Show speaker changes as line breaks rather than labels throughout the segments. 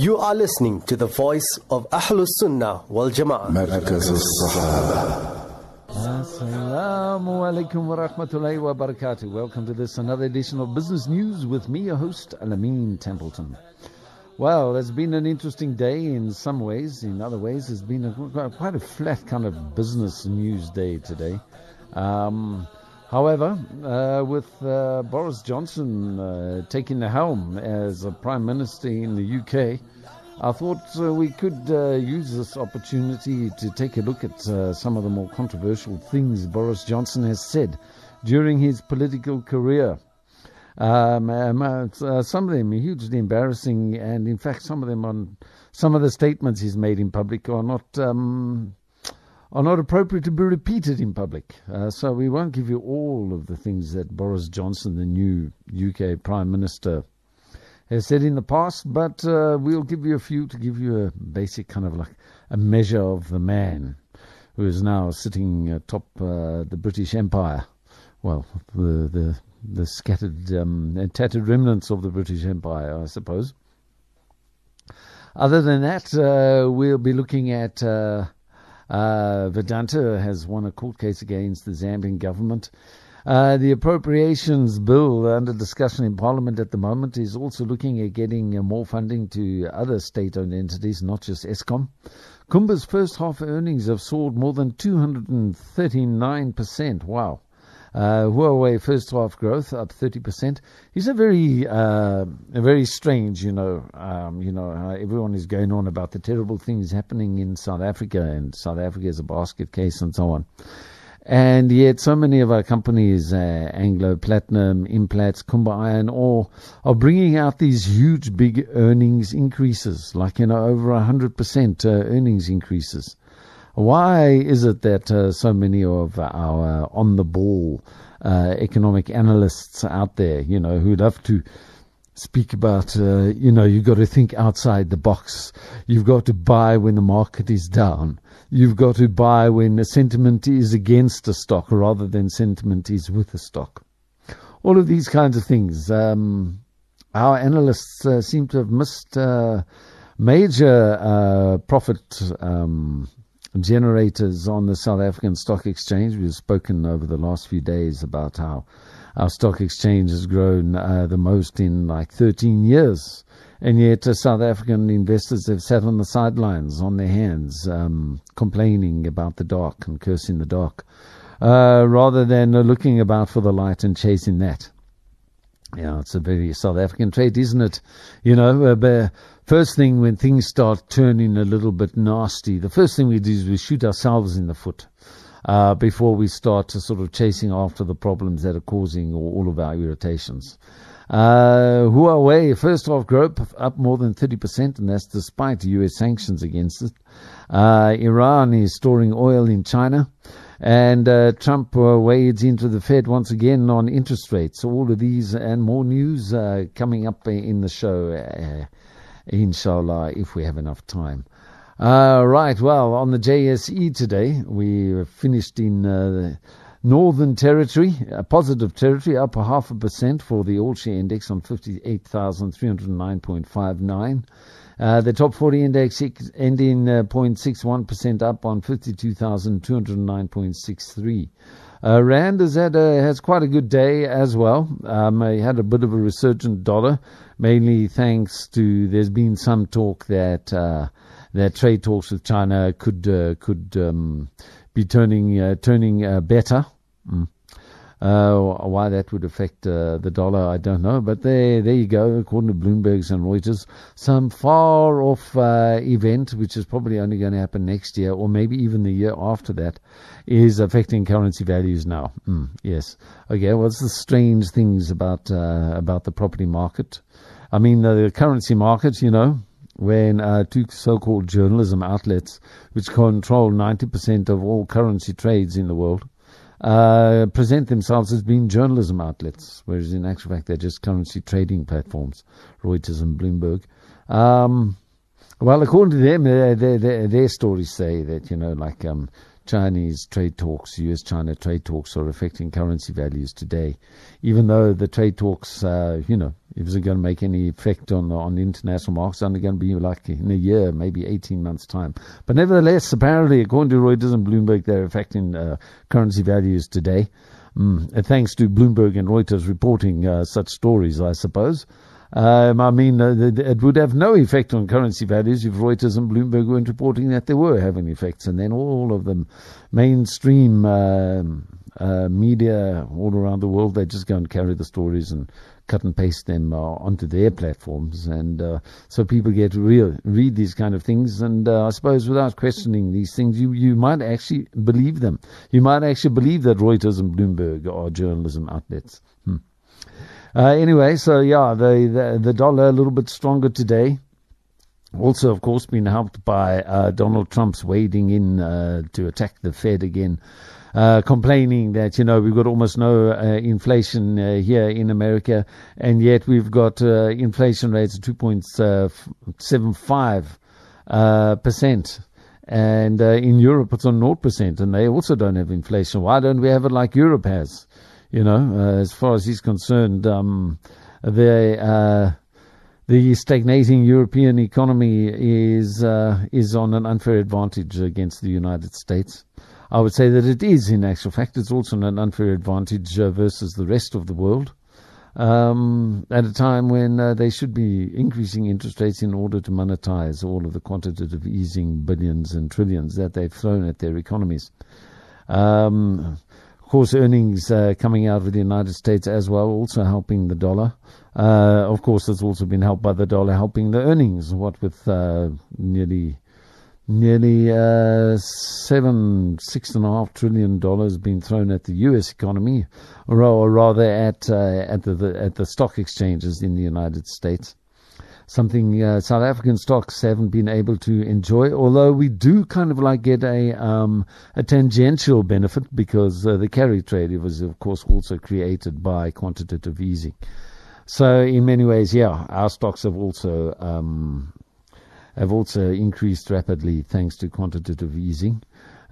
You are listening to the voice of Ahlus Sunnah wal Jama'ah.
مركز الصحابة
Assalamu alaikum wa rahmatullahi wa barakatuh. Welcome to this another edition of Business News with me, your host, Alameen Templeton. Well, it's been an interesting day in some ways. In other ways, it's been a, quite a flat kind of business news day today. Um, however, uh, with uh, Boris Johnson uh, taking the helm as a Prime Minister in the UK, I thought uh, we could uh, use this opportunity to take a look at uh, some of the more controversial things Boris Johnson has said during his political career. Um, um, uh, some of them are hugely embarrassing, and in fact, some of them on some of the statements he's made in public are not um, are not appropriate to be repeated in public. Uh, so we won't give you all of the things that Boris Johnson, the new UK Prime Minister, said in the past, but uh, we'll give you a few to give you a basic kind of like a measure of the man who is now sitting atop uh, the British Empire. Well, the the the scattered um, and tattered remnants of the British Empire, I suppose. Other than that, uh, we'll be looking at uh, uh, Vedanta has won a court case against the Zambian government. Uh, the appropriations bill under discussion in Parliament at the moment is also looking at getting uh, more funding to other state-owned entities, not just Eskom. Kumba's first half earnings have soared more than 239%. Wow. Uh, Huawei first half growth up 30%. He's a very, uh, a very strange, you know, um, you know, uh, everyone is going on about the terrible things happening in South Africa and South Africa is a basket case and so on. And yet so many of our companies, uh, Anglo Platinum, Implats, Kumba Iron, all are bringing out these huge big earnings increases, like, you know, over 100% uh, earnings increases. Why is it that uh, so many of our on the ball uh, economic analysts out there, you know, who love to speak about, uh, you know, you've got to think outside the box. You've got to buy when the market is down. You've got to buy when the sentiment is against a stock rather than sentiment is with a stock. All of these kinds of things. Um, our analysts uh, seem to have missed uh, major uh, profit um, generators on the South African Stock Exchange. We've spoken over the last few days about how our stock exchange has grown uh, the most in like 13 years. And yet, uh, South African investors have sat on the sidelines on their hands, um, complaining about the dark and cursing the dark, uh, rather than uh, looking about for the light and chasing that. Yeah, it's a very South African trait, isn't it? You know, uh, first thing when things start turning a little bit nasty, the first thing we do is we shoot ourselves in the foot uh, before we start to sort of chasing after the problems that are causing all of our irritations. Uh, Huawei, first half growth up more than 30%, and that's despite US sanctions against it. Uh, Iran is storing oil in China. And uh, Trump uh, wades into the Fed once again on interest rates. All of these and more news uh, coming up in the show, uh, inshallah, if we have enough time. Uh, right, well, on the JSE today, we finished in uh, the Northern Territory, a positive territory, up a half a percent for the All Share Index on 58,309.59. Uh, the top 40 index ending uh, 0.61% up on 52,209.63. Uh, Rand has had a, has quite a good day as well. Um, he had a bit of a resurgent dollar, mainly thanks to there's been some talk that that trade talks with China could uh, could um, be turning uh, turning uh, better. Mm. Why that would affect the dollar, I don't know. But there, there you go. According to Bloomberg's and Reuters, some far off event, which is probably only going to happen next year, or maybe even the year after that, is affecting currency values now. Mm, yes. Okay. What's the strange things about about the property market? I mean, the currency market. You know, when uh, two so-called journalism outlets, which control 90% of all currency trades in the world, uh, present themselves as being journalism outlets, whereas in actual fact they're just currency trading platforms, Reuters and Bloomberg. Um, well, according to them, their, their, their, their, stories say that, you know, like um, Chinese trade talks, US China trade talks, are affecting currency values today. Even though the trade talks, uh, you know, isn't going to make any effect on on international markets, only going to be like in a year, maybe 18 months' time. But nevertheless, apparently, according to Reuters and Bloomberg, they're affecting uh, currency values today. Mm, thanks to Bloomberg and Reuters reporting uh, such stories, I suppose. Um, I mean, uh, it would have no effect on currency values if Reuters and Bloomberg weren't reporting that they were having effects, and then all of the mainstream uh, uh, media all around the world they just go and carry the stories and cut and paste them uh, onto their platforms, and uh, so people get real read these kind of things, and uh, I suppose without questioning these things, you you might actually believe them. You might actually believe that Reuters and Bloomberg are journalism outlets. Hmm. Uh, anyway, so yeah, the, the, the dollar a little bit stronger today. Also, of course, been helped by uh, Donald Trump's wading in uh, to attack the Fed again, uh, complaining that you know we've got almost no uh, inflation uh, here in America, and yet we've got inflation rates of two point seven five percent and uh, in Europe it's on 0%, and they also don't have inflation. Why don't we have it like Europe has? You know, uh, as far as he's concerned, um, the uh, the stagnating European economy is uh, is on an unfair advantage against the United States. I would say that it is, in actual fact, it's also an unfair advantage uh, versus the rest of the world. Um, at a time when uh, they should be increasing interest rates in order to monetize all of the quantitative easing billions and trillions that they've thrown at their economies. Um, course, earnings uh, coming out of the United States as well, also helping the dollar. Uh, of course, it's also been helped by the dollar helping the earnings. What with uh, nearly nearly uh, seven six and a half trillion dollars being thrown at the U.S. economy, or, rather at uh, at the, the at the stock exchanges in the United States something uh, South African stocks haven't been able to enjoy. Although we do kind of like get a um, a tangential benefit because uh, the carry trade was of course also created by quantitative easing. So in many ways, yeah, our stocks have also um, have also increased rapidly thanks to quantitative easing.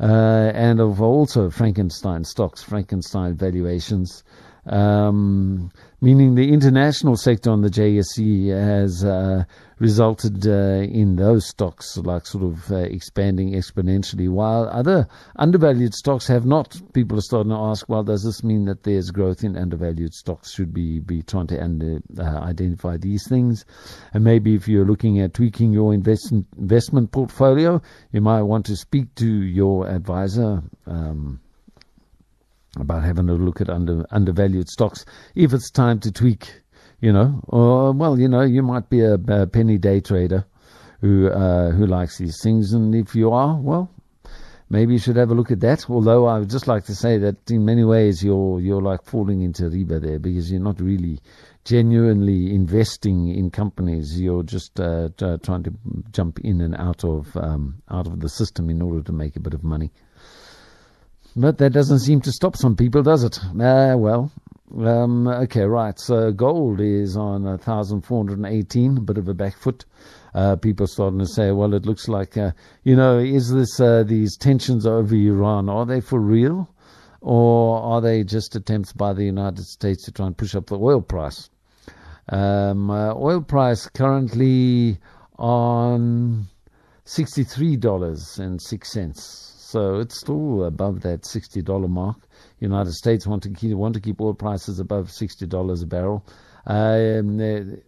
Uh, and of also Frankenstein stocks, Frankenstein valuations, um, meaning the international sector on the JSE has uh, resulted uh, in those stocks like sort of uh, expanding exponentially, while other undervalued stocks have not. People are starting to ask, well, does this mean that there's growth in undervalued stocks? Should we be trying to under, uh, identify these things? And maybe if you're looking at tweaking your invest- investment portfolio, you might want to speak to your advisor. Um, about having a look at under, undervalued stocks if it's time to tweak, you know, or well, you know, you might be a, a penny day trader who uh, who likes these things, and if you are, well, maybe you should have a look at that. Although I would just like to say that in many ways you're you're like falling into riba there because you're not really genuinely investing in companies. You're just uh, t- trying to jump in and out of um, out of the system in order to make a bit of money. But that doesn't seem to stop some people, does it? Uh, well, um, okay, right. So gold is on 1,418, a bit of a back foot. Uh, people starting to say, well, it looks like, uh, you know, is this uh, these tensions over Iran, are they for real? Or are they just attempts by the United States to try and push up the oil price? Um, uh, oil price currently on $63.06. So it's still above that $60 mark. United States want to keep, want to keep oil prices above $60 a barrel. Um,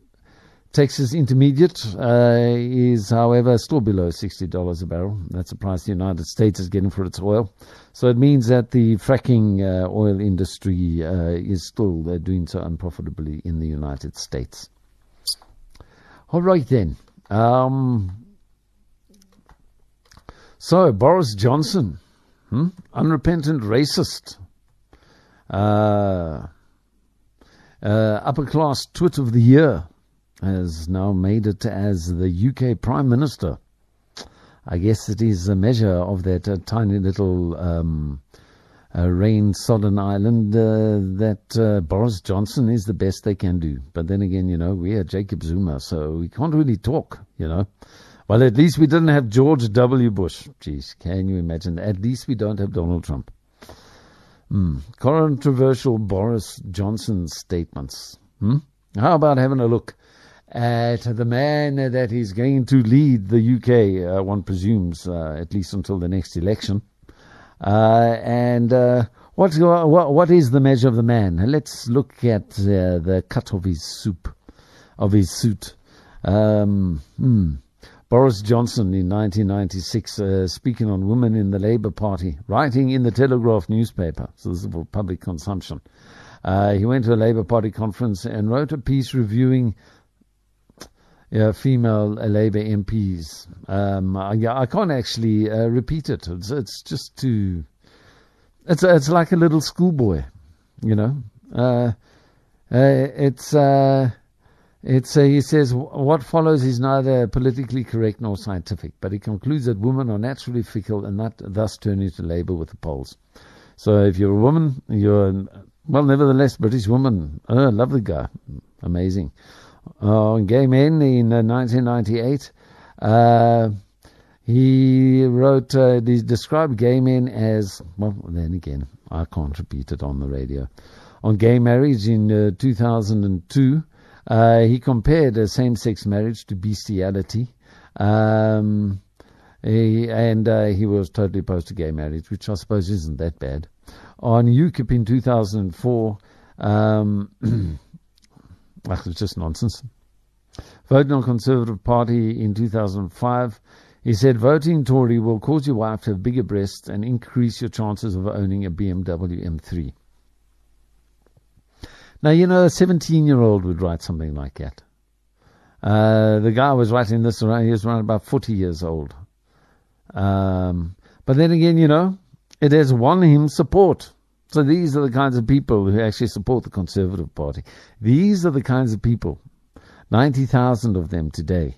Texas Intermediate uh, is, however, still below $60 a barrel. That's the price the United States is getting for its oil. So it means that the fracking uh, oil industry uh, is still uh, doing so unprofitably in the United States. All right, then. Um, so, Boris Johnson, hmm? unrepentant racist, uh, uh, upper class twit of the year, has now made it as the UK Prime Minister. I guess it is a measure of that uh, tiny little um, uh, rain sodden island uh, that uh, Boris Johnson is the best they can do. But then again, you know, we are Jacob Zuma, so we can't really talk, you know. Well, at least we didn't have George W. Bush. Jeez, can you imagine? At least we don't have Donald Trump. Hmm. Controversial Boris Johnson statements. Hmm? How about having a look at the man that is going to lead the UK, uh, one presumes, uh, at least until the next election? Uh, and uh, what, what, what is the measure of the man? Let's look at uh, the cut of his soup, of his suit. Um, hmm. Boris Johnson in 1996, uh, speaking on women in the Labour Party, writing in the Telegraph newspaper, so this is for public consumption. Uh, he went to a Labour Party conference and wrote a piece reviewing uh, female Labour MPs. Um, I, I, can't actually uh, repeat it. It's, it's, just too. It's it's like a little schoolboy, you know. Uh, uh, it's it's, uh, he says, what follows is neither politically correct nor scientific, but he concludes that women are naturally fickle and that thus turn into labour with the polls. So if you're a woman, you're, well, nevertheless, British woman, oh, lovely guy, amazing. Uh, gay men in uh, 1998, uh, he wrote, uh, he described gay men as, well, then again, I can't repeat it on the radio. On gay marriage in uh, 2002, uh, he compared a same-sex marriage to bestiality. Um, he, and uh, he was totally opposed to gay marriage, which I suppose isn't that bad. On UKIP in 2004, um, well, it's just nonsense. Voting on Conservative Party in 2005, he said voting Tory will cause your wife to have bigger breasts and increase your chances of owning a BMW M3. Now, you know, a 17 year old would write something like that. Uh, the guy was writing this around, he was around about 40 years old. Um, but then again, you know, it has won him support. So these are the kinds of people who actually support the Conservative Party. These are the kinds of people, 90,000 of them today,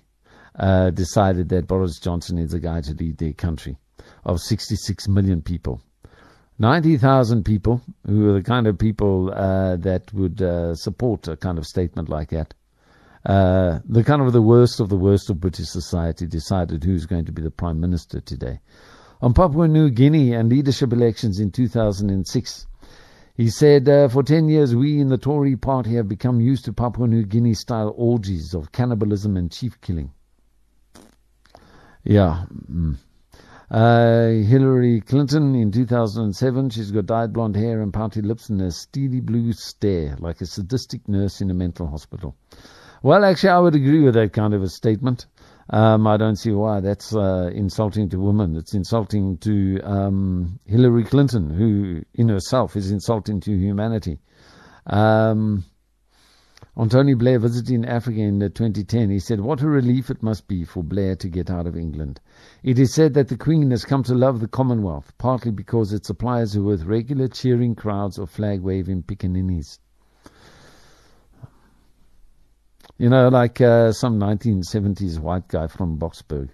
uh, decided that Boris Johnson is the guy to lead their country of 66 million people. 90,000 people who are the kind of people uh, that would uh, support a kind of statement like that. Uh, the kind of the worst of the worst of British society decided who's going to be the Prime Minister today. On Papua New Guinea and leadership elections in 2006, he said, uh, For 10 years, we in the Tory party have become used to Papua New Guinea style orgies of cannibalism and chief killing. Yeah. Mm. Uh, Hillary Clinton in 2007, she's got dyed blonde hair and pouty lips and a steely blue stare, like a sadistic nurse in a mental hospital. Well, actually, I would agree with that kind of a statement. Um, I don't see why that's uh, insulting to women. It's insulting to um, Hillary Clinton, who in herself is insulting to humanity. Um, on Tony Blair visiting Africa in 2010, he said, What a relief it must be for Blair to get out of England. It is said that the Queen has come to love the Commonwealth, partly because it supplies her with regular cheering crowds of flag waving pickaninnies. You know, like uh, some 1970s white guy from Boksburg.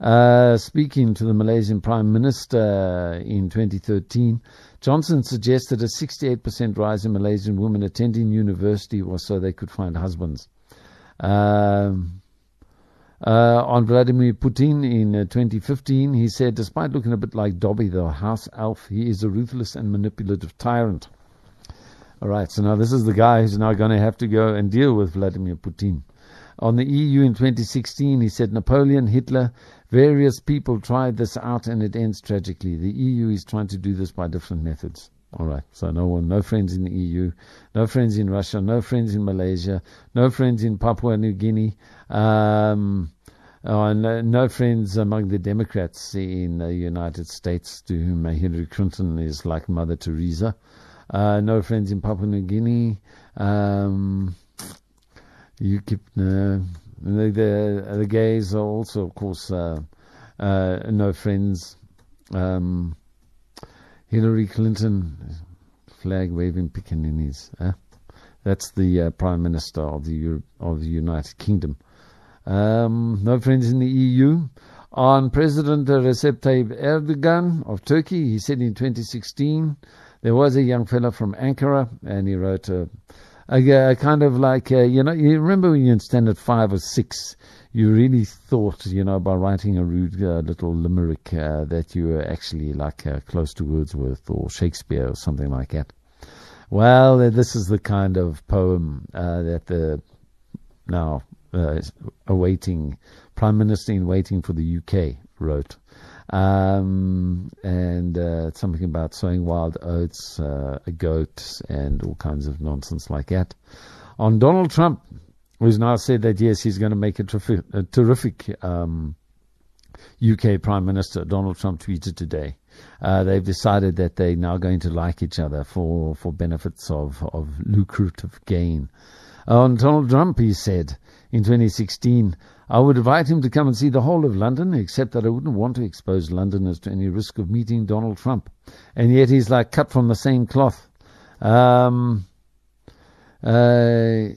Uh, speaking to the Malaysian Prime Minister in 2013, Johnson suggested a 68% rise in Malaysian women attending university was so they could find husbands. Um, uh, on Vladimir Putin in uh, 2015, he said, despite looking a bit like Dobby the house elf, he is a ruthless and manipulative tyrant. All right, so now this is the guy who's now going to have to go and deal with Vladimir Putin. On the EU in 2016, he said Napoleon, Hitler, various people tried this out and it ends tragically. The EU is trying to do this by different methods. All right, so no one, no friends in the EU, no friends in Russia, no friends in Malaysia, no friends in Papua New Guinea, um, uh, no, no, friends among the Democrats in the United States, to whom Hillary Clinton is like Mother Teresa. Uh, no friends in Papua New Guinea. Um, UKIP, no. The, the, the gays are also, of course, uh, uh, no friends. Um, Hillary Clinton, flag waving pickaninnies. Eh? That's the uh, Prime Minister of the Euro- of the United Kingdom. Um, no friends in the EU. On President Recep Tayyip Erdogan of Turkey, he said in 2016 there was a young fellow from Ankara, and he wrote a a, a kind of like uh, you know you remember when you're in standard five or six you really thought you know by writing a rude uh, little limerick uh, that you were actually like uh, close to Wordsworth or Shakespeare or something like that. Well uh, this is the kind of poem uh, that the now uh, awaiting prime minister in waiting for the UK wrote um, and uh, something about sowing wild oats, uh, a goat, and all kinds of nonsense like that. On Donald Trump, who's now said that yes, he's going to make a, terrific, a terrific um, UK Prime Minister. Donald Trump tweeted today. Uh, they've decided that they're now going to like each other for, for benefits of, of lucrative gain. On Donald Trump, he said in 2016, I would invite him to come and see the whole of London, except that I wouldn't want to expose Londoners to any risk of meeting Donald Trump. And yet he's like cut from the same cloth. Um, uh,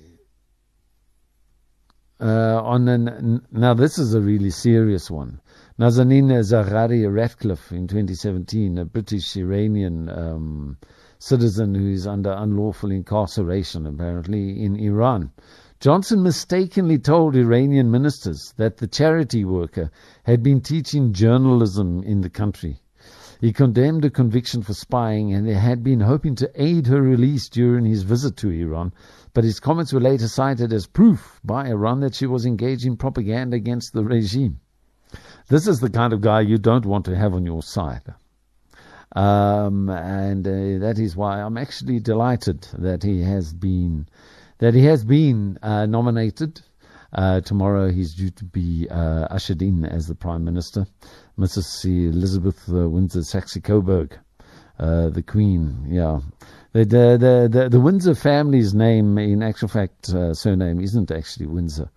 uh, on an, now this is a really serious one. Nazanin Zaghari Ratcliffe in 2017, a British Iranian um, citizen who is under unlawful incarceration apparently in Iran. Johnson mistakenly told Iranian ministers that the charity worker had been teaching journalism in the country. He condemned her conviction for spying and had been hoping to aid her release during his visit to Iran, but his comments were later cited as proof by Iran that she was engaged in propaganda against the regime. This is the kind of guy you don't want to have on your side. Um, and uh, that is why I'm actually delighted that he has been that he has been uh, nominated. Uh, tomorrow he's due to be uh, ushered in as the Prime Minister. Mrs. Elizabeth uh, Windsor Saxe Coburg, uh, the Queen, yeah. The, the, the, the, Windsor family's name, in actual fact, surname isn't actually Windsor.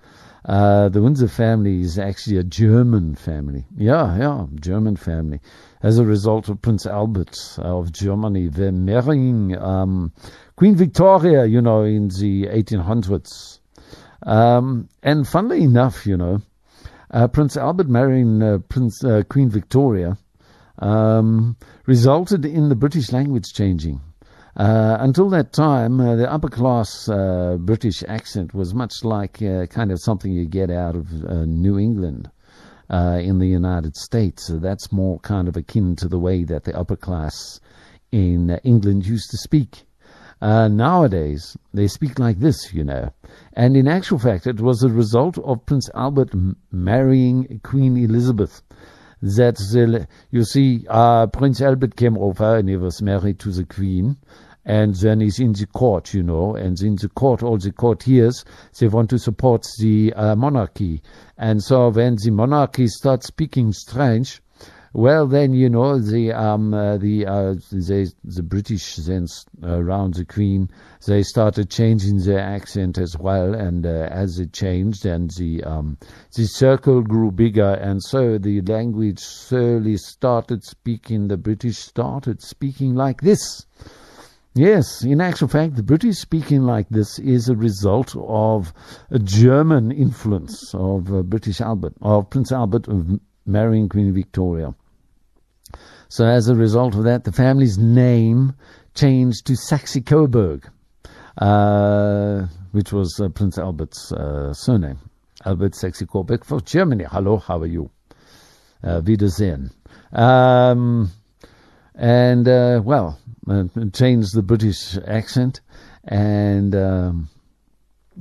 The Windsor family is actually a German family. Yeah, yeah, German family. As a result of Prince Albert of Germany, they're marrying um, Queen Victoria, you know, in the 1800s. Um, and funnily enough, you know, uh, Prince Albert marrying uh, Prince uh, Queen Victoria um, resulted in the British language changing. Uh, until that time, uh, the upper class uh, British accent was much like kind of something you get out of New England. in the United States, so that's more kind of akin to the way that the upper class in England used to speak. Uh, nowadays, they speak like this, you know. And in actual fact, it was a result of Prince Albert m- marrying Queen Elizabeth. That the, you see, uh, Prince Albert came over and he was married to the Queen. And then he's in the court, you know, and in the court, all the courtiers, they want to support the uh, monarchy. And so when the monarchy starts speaking strange, well, then you know the um uh, the uh, the British then around the Queen they started changing their accent as well, and uh, as it changed, and the um the circle grew bigger, and so the language slowly started speaking. The British started speaking like this. Yes, in actual fact, the British speaking like this is a result of a German influence of uh, British Albert, of Prince Albert of marrying Queen Victoria. So as a result of that, the family's name changed to Saxe Coburg, uh, which was uh, Prince Albert's uh, surname. Albert Saxe Coburg for Germany. Hello, how are you? Uh, Wiedersehen. Um, and, uh, well, uh, changed the British accent and, um,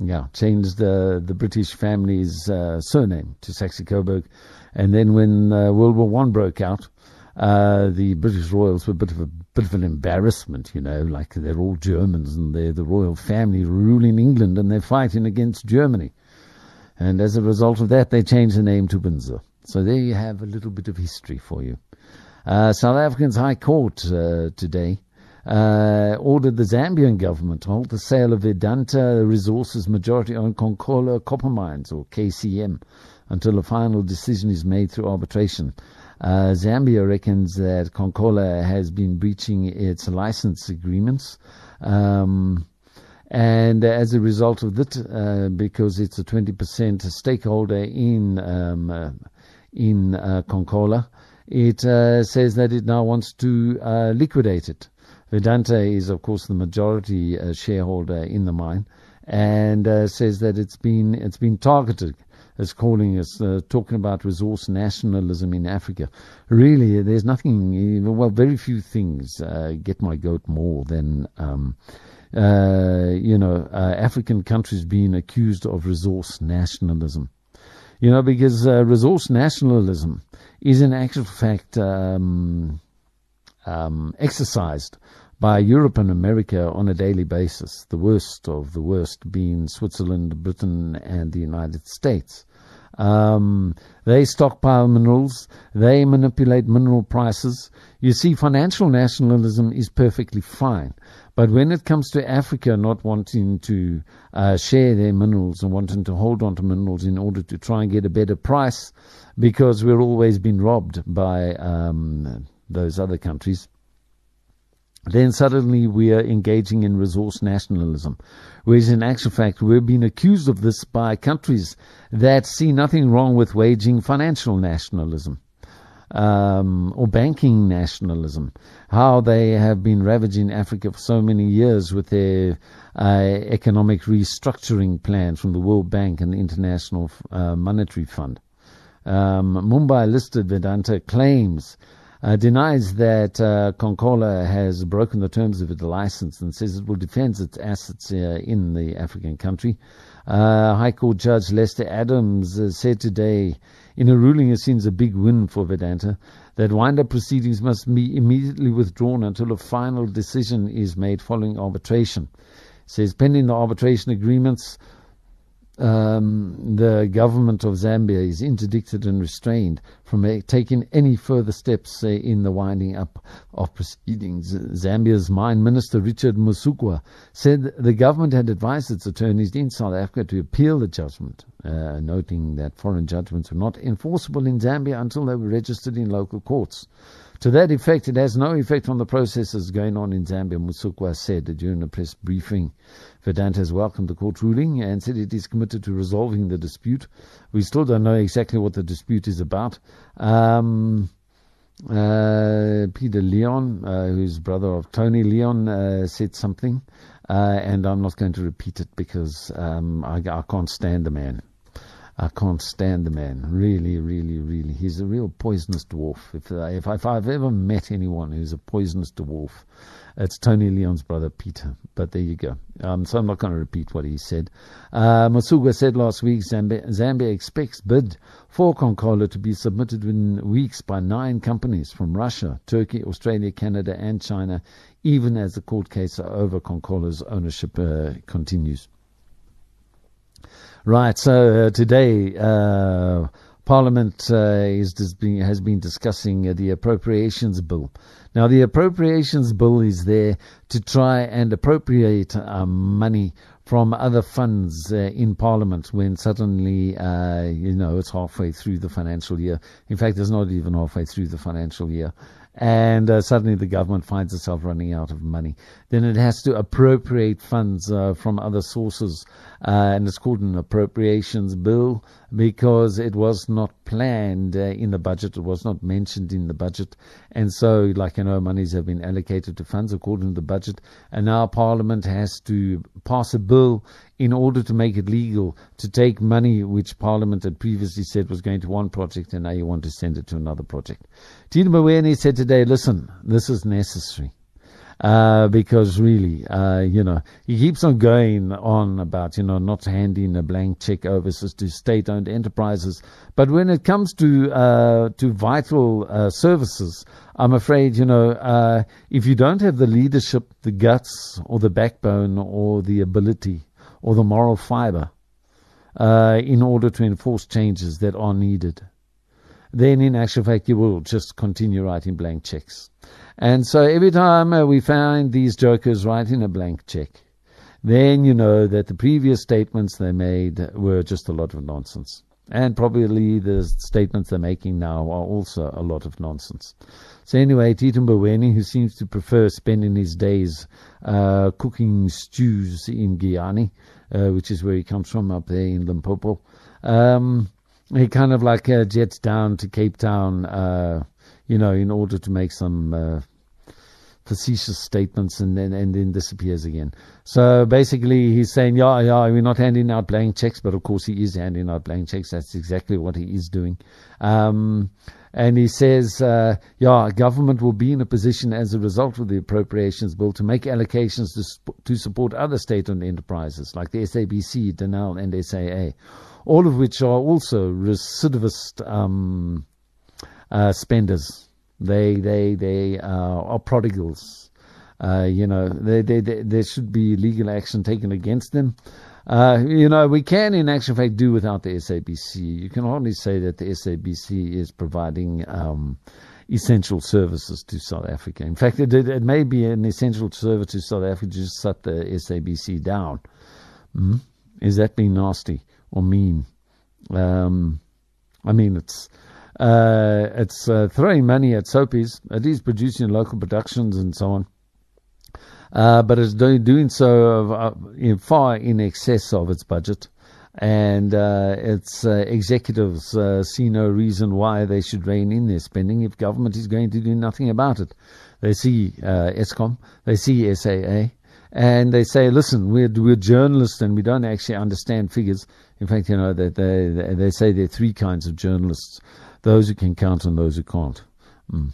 yeah, changed the, the British family's uh, surname to Saxe Coburg. And then when World War One broke out, uh, the British royals were a bit of a bit of an embarrassment, you know, like they're all Germans and they're the royal family ruling England and they're fighting against Germany. And as a result of that, they changed the name to Windsor. So there you have a little bit of history for you. Uh, South Africa's High Court uh, today uh, ordered the Zambian government to halt the sale of Vedanta Resources majority-owned Konkola copper mines, or KCM, until a final decision is made through arbitration. Uh, Zambia reckons that Konkola has been breaching its license agreements. Um, and as a result of that, uh, because it's a 20% stakeholder in um, uh, in uh, Konkola, it uh, says that it now wants to uh, liquidate it. Vedanta is, of course, the majority uh, shareholder in the mine, and says that it's been it's been targeted as calling us uh, talking about resource nationalism in Africa. Really, there's nothing. Well, very few things uh, get my goat more than. Um, uh, you know, uh, African countries being accused of resource nationalism. You know, because uh, resource nationalism is in actual fact um, um, exercised by Europe and America on a daily basis, the worst of the worst being Switzerland, Britain, and the United States. Um, they stockpile minerals, they manipulate mineral prices. You see, financial nationalism is perfectly fine. But when it comes to Africa not wanting to uh, share their minerals and wanting to hold on to minerals in order to try and get a better price, because we're always been robbed by um, those other countries, then suddenly we are engaging in resource nationalism. Whereas in actual fact, we're being accused of this by countries that see nothing wrong with waging financial nationalism. Um, or banking nationalism, how they have been ravaging Africa for so many years with their uh, economic restructuring plans from the World Bank and the International uh, Monetary Fund. Um, Mumbai listed Vedanta claims uh, denies that uh, Konkola has broken the terms of its license and says it will defend its assets uh, in the African country. Uh, High Court Judge Lester Adams uh, said today in a ruling it seems a big win for Vedanta that wind-up proceedings must be immediately withdrawn until a final decision is made following arbitration. It says pending the arbitration agreements, um, the government of Zambia is interdicted and restrained from taking any further steps uh, in the winding up of proceedings. Zambia's mine minister Richard Musukwa said the government had advised its attorneys in South Africa to appeal the judgment, uh, noting that foreign judgments were not enforceable in Zambia until they were registered in local courts. To that effect, it has no effect on the processes going on in Zambia, Musukwa said during a press briefing. Vedanta has welcomed the court ruling and said it is committed to resolving the dispute. We still don't know exactly what the dispute is about. Um, uh, Peter Leon, uh, who's brother of Tony Leon, uh, said something, uh, and I'm not going to repeat it because um, I, I can't stand the man. I can't stand the man. Really, really, really. He's a real poisonous dwarf. If, uh, if, if I've ever met anyone who's a poisonous dwarf, it's Tony Leon's brother Peter. But there you go. Um, so I'm not going to repeat what he said. Uh, Musukwa said last week Zambia, Zambia expects bid for Konkola to be submitted within weeks by nine companies from Russia, Turkey, Australia, Canada, and China, even as the court case over Konkola's ownership uh, continues. Right. So uh, today, uh, Parliament uh, is has been discussing uh, the appropriations bill. Now, the appropriations bill is there to try and appropriate um, money from other funds uh, in Parliament when suddenly, uh, you know, it's halfway through the financial year. In fact, it's not even halfway through the financial year and uh, suddenly the government finds itself running out of money. Then it has to appropriate funds uh, from other sources, uh, and it's called an appropriations bill because it was not planned uh, in the budget, it was not mentioned in the budget, and so, like you know, monies have been allocated to funds according to the budget, and now Parliament has to pass a bill in order to make it legal to take money which Parliament had previously said was going to one project and now you want to send it to another project. Tito Mboweni said today, listen, this is necessary. Uh, because really, uh, you know, he keeps on going on about, you know, not handing a blank check over to state-owned enterprises. But when it comes to uh, to vital uh, services, I'm afraid, you know, uh, if you don't have the leadership, the guts, or the backbone, or the ability or the moral fiber uh, in order to enforce changes that are needed, then in actual fact you will just continue writing blank checks. And so every time uh, we find these jokers writing a blank check, then you know that the previous statements they made were just a lot of nonsense. And probably the statements they're making now are also a lot of nonsense. So anyway, Tito Mboweni, who seems to prefer spending his days uh, cooking stews in Giyani, uh, which is where he comes from up there in Limpopo, um, he kind of like uh, jets down to Cape Town, uh, you know, in order to make some uh, facetious statements and then and then disappears again. So basically, he's saying, yeah, yeah, we're not handing out blank checks, but of course he is handing out blank checks. That's exactly what he is doing. Um, and he says, uh, yeah, government will be in a position as a result of the appropriations bill to make allocations to, sp- to support other state-owned enterprises like the SABC, Denel, and SAA, all of which are also recidivist um, uh, spenders. They they they uh, are prodigals. Uh, you know, they, they, they, there should be legal action taken against them. Uh, you know, we can, in actual fact, do without the SABC. You can hardly say that the SABC is providing um, essential services to South Africa. In fact, it, it, may be an essential service to South Africa to just shut the SABC down. Mm? Is that being nasty or mean? Um, I mean, it's uh, it's uh, throwing money at soapies, at least producing local productions and so on. Uh, but it's do, doing so uh, in far in excess of its budget. And uh, its uh, executives see no reason why they should rein in their spending if government is going to do nothing about it. They see Eskom, they see SAA, and they say, listen, we're, we're journalists and we don't actually understand figures. In fact, you know, they, they, they say there are three kinds of journalists those who can count and those who can't. Mm.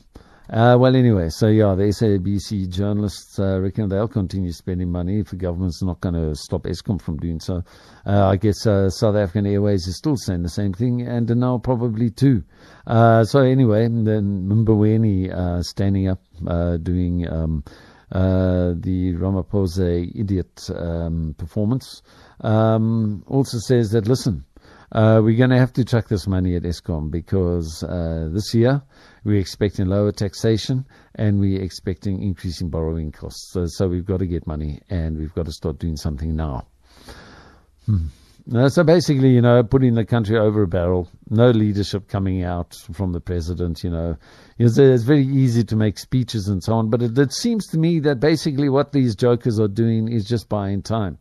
Uh, well, anyway, so yeah, the SABC journalists uh, reckon they'll continue spending money if the government's not going to stop Eskom from doing so. Uh, I guess uh, South African Airways is still saying the same thing, and now probably too. Uh, so anyway, then Mboweni uh, standing up, doing um, the Ramaphosa idiot um, performance, um, also says that listen, uh, we're going to have to chuck this money at Eskom because uh, this year we're expecting lower taxation and we're expecting increasing borrowing costs. So, so, we've got to get money and we've got to start doing something now. Hmm. So basically, you know, putting the country over a barrel, no leadership coming out from the president, you know. It's, it's very easy to make speeches and so on, but it, it seems to me that basically what these jokers are doing is just buying time.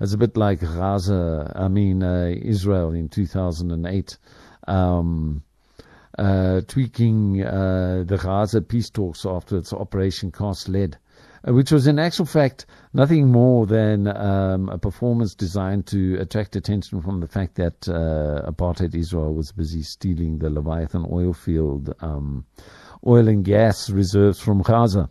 It's a bit like Gaza, I mean, uh, Israel in 2008, um, uh, tweaking uh, the Gaza peace talks after its Operation Cast Lead, uh, which was in actual fact nothing more than um, a performance designed to attract attention from the fact that uh, apartheid Israel was busy stealing the Leviathan oil field, um, oil and gas reserves from Gaza.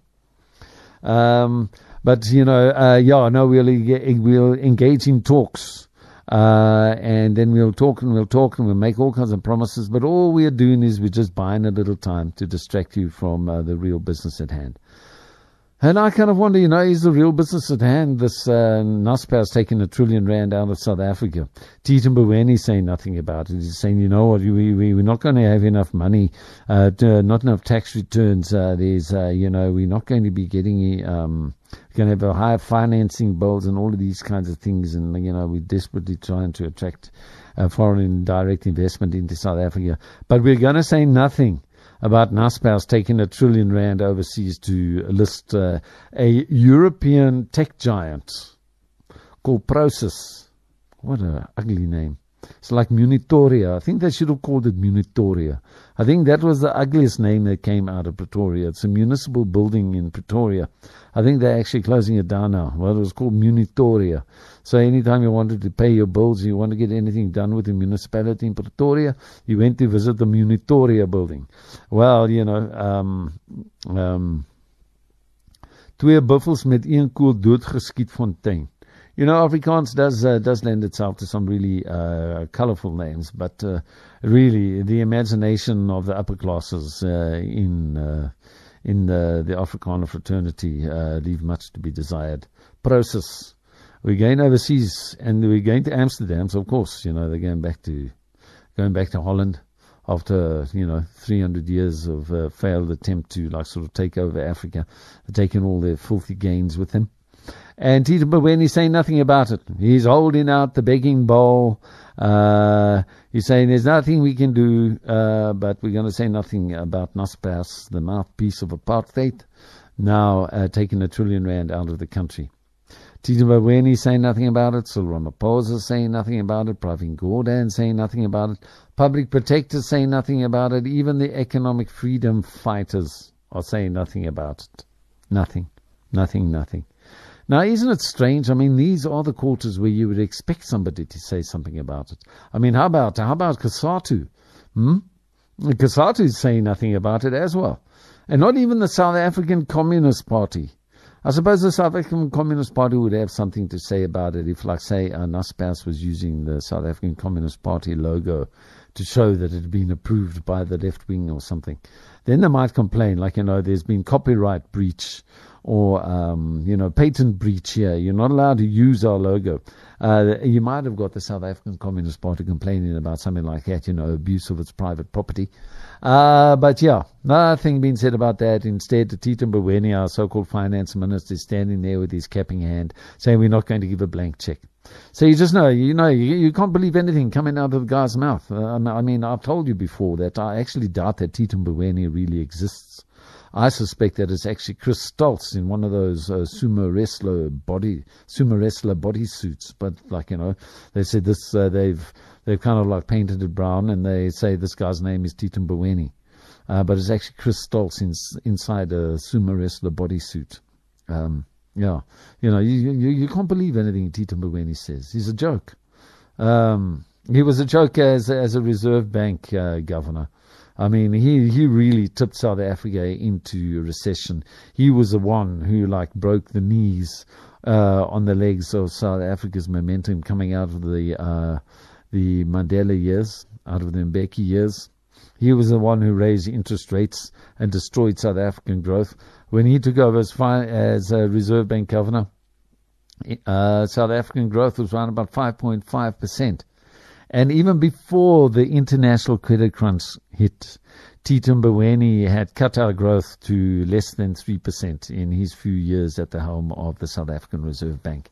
Um, but you know, uh, yeah, no, we'll we'll engage in talks, uh, and then we'll talk and we'll talk and we'll make all kinds of promises. But all we're doing is we're just buying a little time to distract you from uh, the real business at hand. And I kind of wonder, you know, is the real business at hand? This uh, Naspers taking a trillion rand out of South Africa. Tito Mboweni saying nothing about it. He's saying, you know what, we, we, we're not going to have enough money, uh, to, not enough tax returns. Uh, there's, uh, you know, we're not going to be getting, um, going to have a higher financing bills and all of these kinds of things. And, you know, we're desperately trying to attract uh, foreign direct investment into South Africa. But we're going to say nothing about Naspers taking a trillion rand overseas to list uh, a European tech giant called Prosus. What an ugly name. It's like Munitoria. I think they should have called it Munitoria. I think that was the ugliest name that came out of Pretoria. It's a municipal building in Pretoria. I think they're actually closing it down now. Well, it was called Munitoria. So anytime you wanted to pay your bills, you want to get anything done with the municipality in Pretoria, you went to visit the Munitoria building. Well, you know, um, um, twee buffels met een koel doodgeskiet fontein. You know, Afrikaans does uh, does lend itself to some really uh, colorful names, but uh, really the imagination of the upper classes uh, in uh, in the, the Afrikaner fraternity uh, leave much to be desired. Prosus. We're going overseas and we're going to Amsterdam, so of course, you know, they're going back to going back to Holland after you know 300 years of uh, failed attempt to like sort of take over Africa, taking all their filthy gains with them. And Tito Mboweni saying nothing about it. He's holding out the begging bowl. Uh, he's saying there's nothing we can do, uh, but we're going to say nothing about Naspers, the mouthpiece of apartheid, now uh, taking a trillion rand out of the country. Tito Mboweni saying nothing about it. Cyril Ramaphosa saying nothing about it. Pravin Gordhan saying nothing about it. Public protectors saying nothing about it. Even the economic freedom fighters are saying nothing about it. Nothing. Nothing, nothing. Now, isn't it strange? I mean, these are the quarters where you would expect somebody to say something about it. I mean, how about how about Cosatu? Hmm? Cosatu is saying nothing about it as well, and not even the South African Communist Party. I suppose the South African Communist Party would have something to say about it if, like, say, uh, Naspers was using the South African Communist Party logo to show that it had been approved by the left wing or something. Then they might complain, like, you know, there's been copyright breach or um, you know patent breach here. You're not allowed to use our logo. Uh, you might have got the South African Communist Party complaining about something like that, you know, abuse of its private property. Uh, but yeah, nothing being said about that. Instead, Tito Mboweni, our so-called finance minister, is standing there with his capping hand, saying we're not going to give a blank check. So you just know, you know, you, you can't believe anything coming out of the guy's mouth. Uh, I mean, I've told you before that I actually doubt that Tito Mboweni really exists. I suspect that it's actually Chris Stals in one of those uh, sumo wrestler body sumo wrestler body suits. But like you know, they said this uh, they've they've kind of like painted it brown, and they say this guy's name is Tito Mboweni. Uh, but it's actually Chris Stals in, inside a sumo wrestler bodysuit. Um, yeah, you know, you, you you can't believe anything Tito Mboweni says. He's a joke. Um, he was a joke as as a Reserve Bank uh, governor. I mean, he, he really tipped South Africa into recession. He was the one who like broke the knees uh, on the legs of South Africa's momentum coming out of the uh, the Mandela years, out of the Mbeki years. He was the one who raised interest rates and destroyed South African growth. When he took over as, fi- as a Reserve Bank governor, uh, South African growth was around about 5.5 percent. And even before the international credit crunch hit, Tito Mboweni had cut our growth to less than 3% in his few years at the helm of the South African Reserve Bank.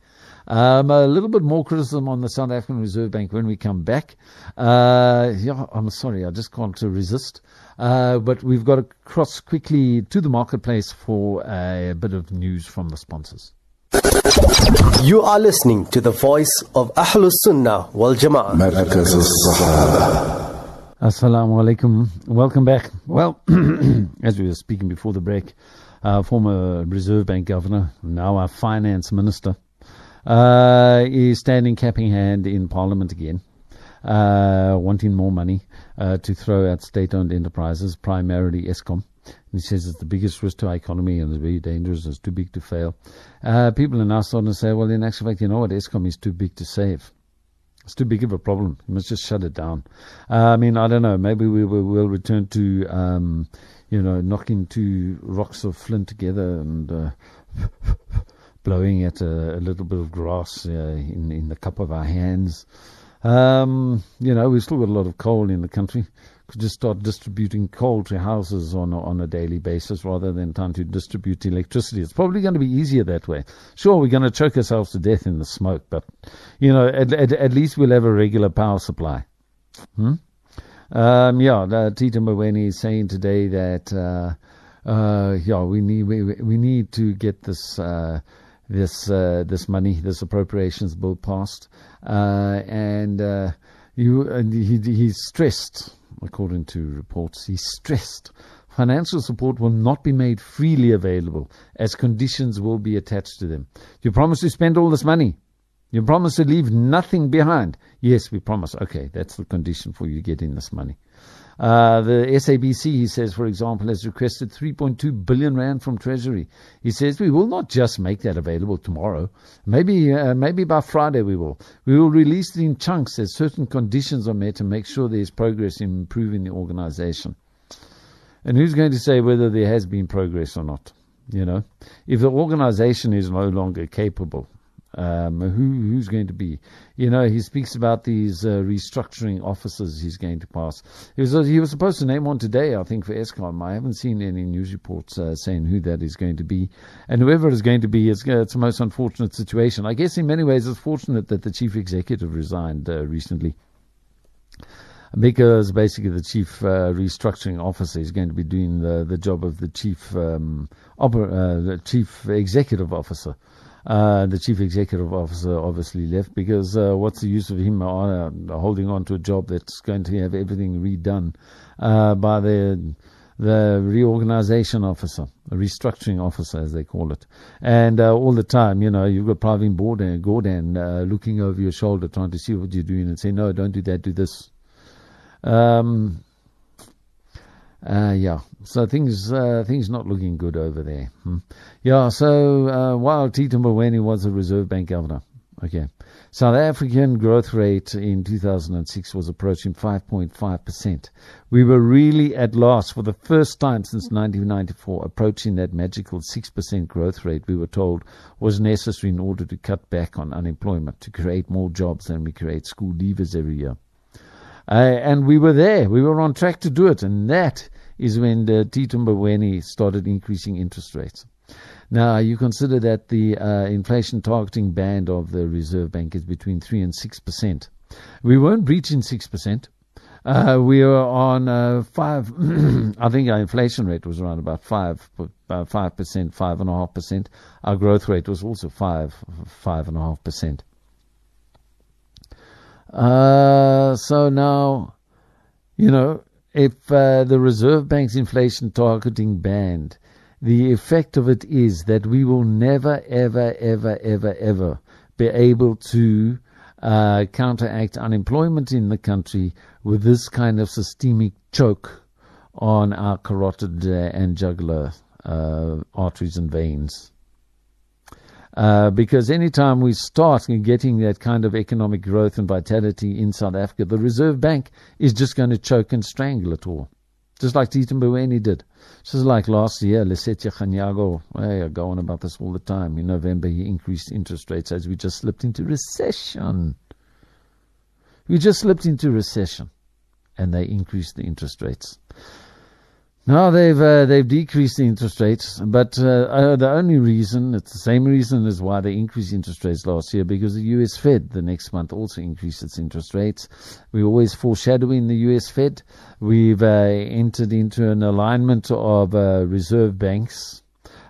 Um, a little bit more criticism on the South African Reserve Bank when we come back. Uh, yeah, I'm sorry, I just can't resist. Uh, but we've got to cross quickly to the marketplace for a bit of news from the sponsors.
You are listening to the voice of Ahlus Sunnah wal Jama'ah.
Assalamu alaikum. Welcome back. Well, as we were speaking before the break, uh, former Reserve Bank governor, now our finance minister, uh, is standing cap in hand in Parliament again, uh, wanting more money uh, to throw at state owned enterprises, primarily Eskom. And he says it's the biggest risk to our economy and it's very dangerous. It's too big to fail. Uh, people are now starting to say, well, in actual fact, you know what? Eskom is too big to save. It's too big of a problem. You must just shut it down. Uh, I mean, I don't know. Maybe we will we'll return to, um, you know, knocking two rocks of flint together and uh, blowing at a, a little bit of grass uh, in in the cup of our hands. Um, you know, we've still got a lot of coal in the country. Could just start distributing coal to houses on a, on a daily basis rather than trying to distribute electricity. It's probably going to be easier that way. Sure, we're going to choke ourselves to death in the smoke, but you know, at, at, at least we'll have a regular power supply. Hmm? Um, yeah, uh, Tito Mboweni is saying today that uh, uh, yeah, we need we, we need to get this uh, this uh, this money, this appropriations bill passed, uh, and you and he he stressed, according to reports, he stressed financial support will not be made freely available as conditions will be attached to them. You promise to spend all this money. You promise to leave nothing behind. Yes, we promise. Okay, that's the condition for you getting this money. Uh, the SABC, he says, for example, has requested 3.2 billion rand from Treasury. He says we will not just make that available tomorrow. Maybe, uh, maybe by Friday we will. We will release it in chunks as certain conditions are met to make sure there is progress in improving the organization. And who's going to say whether there has been progress or not? You know, if the organization is no longer capable, um, who who's going to be? You know, he speaks about these uh, restructuring officers he's going to pass. He was he was supposed to name one today, I think, for Eskom. I haven't seen any news reports uh, saying who that is going to be, and whoever is going to be, it's, uh, it's a most unfortunate situation. I guess in many ways it's fortunate that the chief executive resigned uh, recently because basically the chief uh, restructuring officer is going to be doing the, the job of the chief um, oper- uh, the chief executive officer. Uh, the chief executive officer obviously left because uh, what's the use of him uh, holding on to a job that's going to have everything redone uh, by the the reorganization officer, a restructuring officer, as they call it. And uh, all the time, you know, you've got Pravin Gordhan, Gordhan uh, looking over your shoulder, trying to see what you're doing, and say, no, don't do that, do this. Um, uh, yeah, so things uh, things not looking good over there. Hmm. Yeah, so uh, while Tito Mboweni was the Reserve Bank governor, okay, South African growth rate in 2006 was approaching 5.5 percent. We were really at last, for the first time since 1994, approaching that magical six percent growth rate. We were told was necessary in order to cut back on unemployment, to create more jobs than we create school leavers every year. Uh, and we were there. We were on track to do it, and that is when the Tito Mboweni started increasing interest rates. Now, you consider that the uh, inflation targeting band of the Reserve Bank is between 3 and 6%. We weren't breaching 6%. Uh, we were on uh, 5, I think our inflation rate was around about 5, about 5%, 5.5%. Our growth rate was also 5, 5.5%. Uh, so now, you know, if uh, the Reserve Bank's inflation targeting band, the effect of it is that we will never, ever, ever, ever, ever be able to uh, counteract unemployment in the country with this kind of systemic choke on our carotid uh, and jugular uh, arteries and veins. Uh, because anytime we start getting that kind of economic growth and vitality in South Africa, the Reserve Bank is just going to choke and strangle it all. Just like Tito Mboweni did. Just like last year, Lesetja Kganyago, hey, I go on about this all the time. In November, he increased interest rates as we just slipped into recession. We just slipped into recession, and they increased the interest rates. No, they've uh, they've decreased the interest rates, but uh, uh, the only reason it's the same reason as why they increased interest rates last year because the U.S. Fed the next month also increased its interest rates. We're always foreshadowing the U.S. Fed. We've uh, entered into an alignment of uh, reserve banks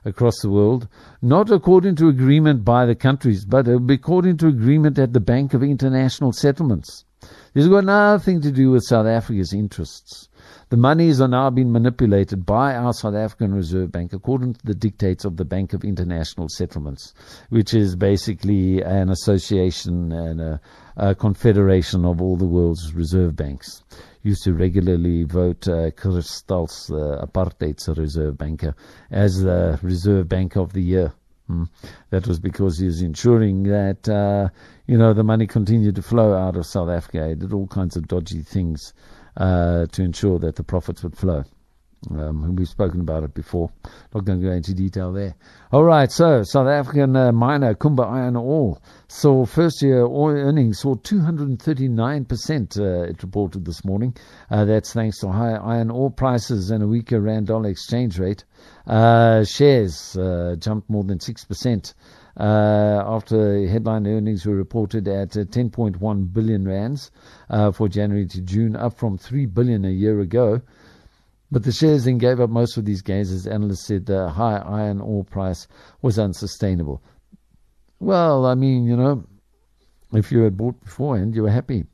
across the world, not according to agreement by the countries, but uh, according to agreement at the Bank of International Settlements. This has got nothing to do with South Africa's interests. The monies are now being manipulated by our South African Reserve Bank according to the dictates of the Bank of International Settlements, which is basically an association and a, a confederation of all the world's reserve banks. Used to regularly vote uh, Chris Stals, the apartheid's reserve banker, as the Reserve Bank of the Year. Hmm. That was because he was ensuring that uh, you know the money continued to flow out of South Africa. He did all kinds of dodgy things uh, to ensure that the profits would flow. Um, we've spoken about it before. Not going to go into detail there. All right, so South African uh, miner Kumba Iron Ore saw first year oil earnings saw 239%, uh, it reported this morning. Uh, that's thanks to higher iron ore prices and a weaker rand dollar exchange rate. Uh, shares uh, jumped more than 6%. Uh, after headline earnings were reported at uh, 10.1 billion rands uh, for January to June, up from 3 billion a year ago. But the shares then gave up most of these gains as analysts said the high iron ore price was unsustainable. Well, I mean, you know, if you had bought beforehand, you were happy.